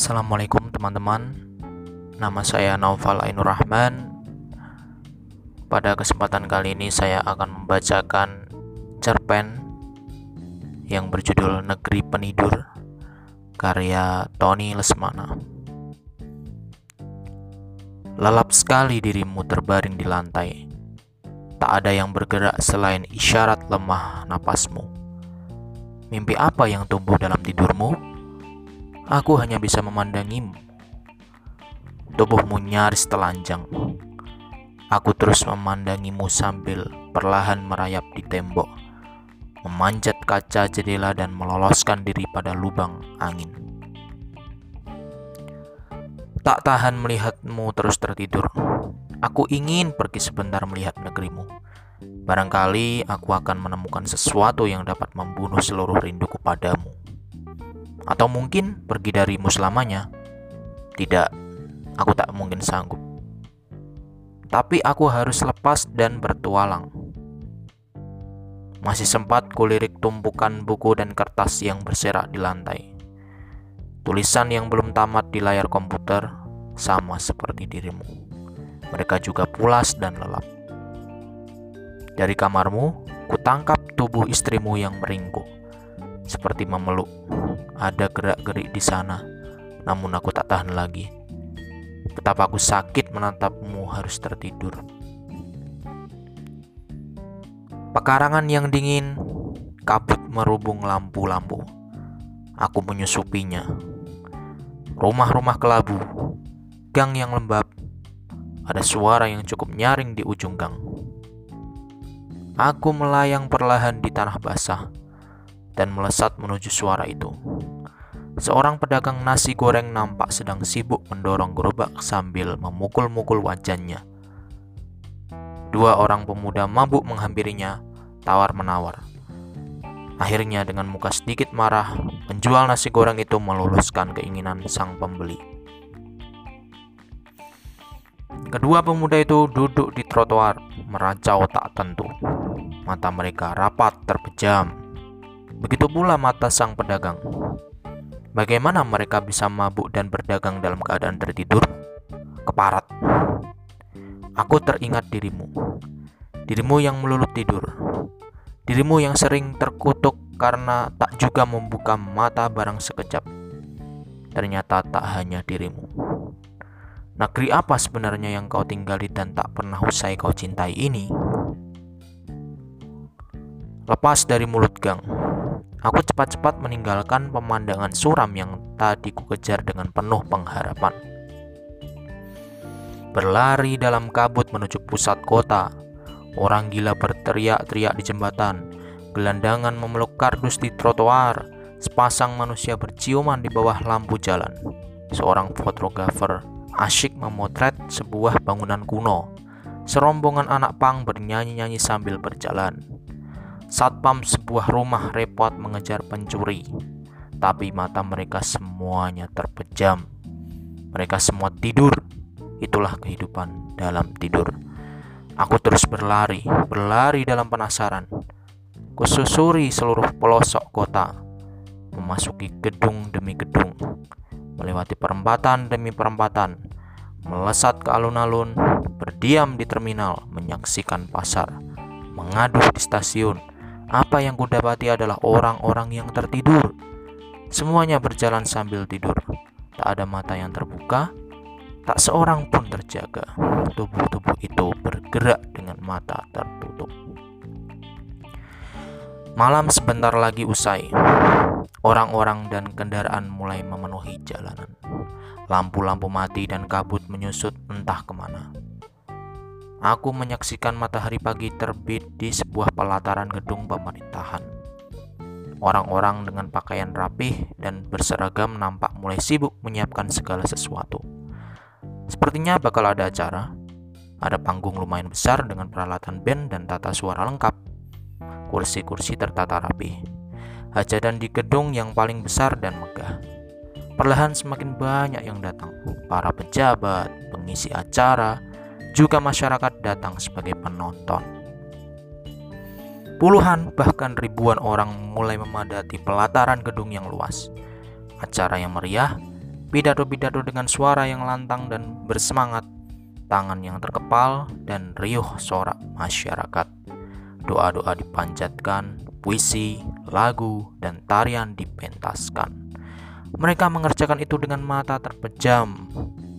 Assalamualaikum teman-teman. Nama saya Naufal Ainur Rahman. Pada kesempatan kali ini saya akan membacakan cerpen Yang berjudul Negeri Penidur Karya Tony Lesmana. Lelap sekali dirimu terbaring di lantai. Tak ada yang bergerak selain isyarat lemah napasmu. Mimpi apa yang tumbuh dalam tidurmu? Aku hanya bisa memandangimu. Tubuhmu nyaris telanjang. Aku terus memandangimu sambil perlahan merayap di tembok, memanjat kaca jendela dan meloloskan diri pada lubang angin. Tak tahan melihatmu terus tertidur. Aku ingin pergi sebentar melihat negerimu. Barangkali aku akan menemukan sesuatu yang dapat membunuh seluruh rinduku padamu. Atau mungkin pergi darimu selamanya? Tidak, aku tak mungkin sanggup. Tapi aku harus lepas dan bertualang. Masih sempat kulirik tumpukan buku dan kertas yang berserak di lantai. Tulisan yang belum tamat di layar komputer sama seperti dirimu. Mereka juga pulas dan lelap. Dari kamarmu, kutangkap tubuh istrimu yang meringkuk, seperti memeluk ada gerak-gerik di sana, namun aku tak tahan lagi. Betapa aku sakit menatapmu harus tertidur. Pekarangan yang dingin, kabut merubung lampu-lampu. Aku menyusupinya. Rumah-rumah kelabu, gang yang lembab, ada suara yang cukup nyaring di ujung gang. Aku melayang perlahan di tanah basah dan melesat menuju suara itu. Seorang pedagang nasi goreng nampak sedang sibuk mendorong gerobak sambil memukul-mukul wajannya. Dua orang pemuda mabuk menghampirinya, tawar-menawar. Akhirnya dengan muka sedikit marah, penjual nasi goreng itu meluluskan keinginan sang pembeli. Kedua pemuda itu duduk di trotoar, meracau tak tentu. Mata mereka rapat terpejam Begitu pula mata sang pedagang. Bagaimana mereka bisa mabuk dan berdagang dalam keadaan tertidur? Keparat. Aku teringat dirimu. Dirimu yang melulup tidur. Dirimu yang sering terkutuk karena tak juga membuka mata barang sekejap. Ternyata tak hanya dirimu. Negeri apa sebenarnya yang kau tinggali dan tak pernah usai kau cintai ini? Lepas dari mulut gang, Aku cepat-cepat meninggalkan pemandangan suram yang tadi kukejar dengan penuh pengharapan. Berlari dalam kabut menuju pusat kota, orang gila berteriak-teriak di jembatan, gelandangan memeluk kardus di trotoar, sepasang manusia berciuman di bawah lampu jalan. Seorang fotografer asyik memotret sebuah bangunan kuno. Serombongan anak pang bernyanyi-nyanyi sambil berjalan. Satpam sebuah rumah repot mengejar pencuri, tapi mata mereka semuanya terpejam. Mereka semua tidur. Itulah kehidupan dalam tidur. Aku terus berlari, berlari dalam penasaran. Kususuri seluruh pelosok kota, memasuki gedung demi gedung, melewati perempatan demi perempatan, melesat ke alun-alun, berdiam di terminal, menyaksikan pasar, mengaduh di stasiun, apa yang kudapati adalah orang-orang yang tertidur. Semuanya berjalan sambil tidur. Tak ada mata yang terbuka, tak seorang pun terjaga. Tubuh-tubuh itu bergerak dengan mata tertutup. Malam sebentar lagi usai. Orang-orang dan kendaraan mulai memenuhi jalanan. Lampu-lampu mati dan kabut menyusut entah ke mana. Aku menyaksikan matahari pagi terbit di sebuah pelataran gedung pemerintahan. Orang-orang dengan pakaian rapih dan berseragam nampak mulai sibuk menyiapkan segala sesuatu. Sepertinya bakal ada acara. Ada panggung lumayan besar dengan peralatan band dan tata suara lengkap. Kursi-kursi tertata rapi. Hajatan di gedung yang paling besar dan megah. Perlahan semakin banyak yang datang. Para pejabat, pengisi acara, juga masyarakat datang sebagai penonton. Puluhan bahkan ribuan orang mulai memadati pelataran gedung yang luas. Acara yang meriah pidato-pidato dengan suara yang lantang dan bersemangat, tangan yang terkepal, dan riuh sorak masyarakat. Doa-doa dipanjatkan, puisi, lagu, dan tarian dipentaskan. Mereka mengerjakan itu dengan mata terpejam,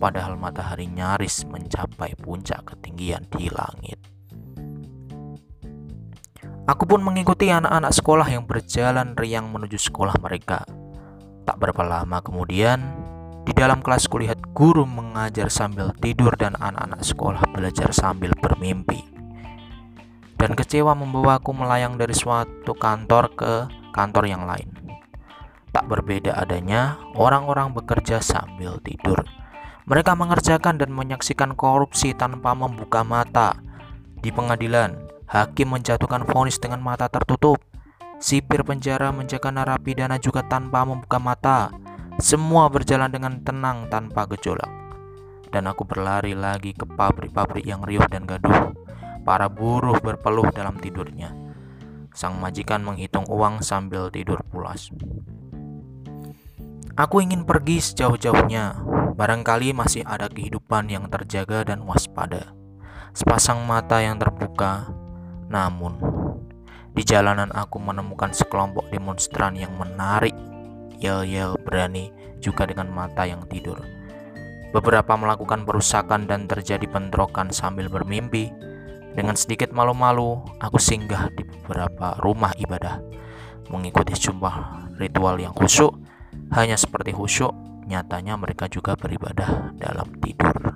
padahal matahari nyaris mencapai puncak ketinggian di langit. Aku pun mengikuti anak-anak sekolah yang berjalan riang menuju sekolah mereka. Tak berapa lama kemudian, di dalam kelas kulihat guru mengajar sambil tidur dan anak-anak sekolah belajar sambil bermimpi. Dan kecewa membawaku melayang dari suatu kantor ke kantor yang lain. Tak berbeda adanya orang-orang bekerja sambil tidur. Mereka mengerjakan dan menyaksikan korupsi tanpa membuka mata. Di pengadilan, hakim menjatuhkan vonis dengan mata tertutup. Sipir penjara menjaga narapidana juga tanpa membuka mata. Semua berjalan dengan tenang tanpa gejolak. Dan aku berlari lagi ke pabrik-pabrik yang riuh dan gaduh. Para buruh berpeluh dalam tidurnya. Sang majikan menghitung uang sambil tidur pulas. Aku ingin pergi sejauh-jauhnya. Barangkali masih ada kehidupan yang terjaga dan waspada. Sepasang mata yang terbuka. Namun, di jalanan aku menemukan sekelompok demonstran yang menarik yel-yel berani juga dengan mata yang tidur. Beberapa melakukan perusakan dan terjadi bentrokan sambil bermimpi. Dengan sedikit malu-malu, aku singgah di beberapa rumah ibadah, mengikuti jumlah ritual yang khusyuk. Hanya seperti khusyuk, nyatanya mereka juga beribadah dalam tidur.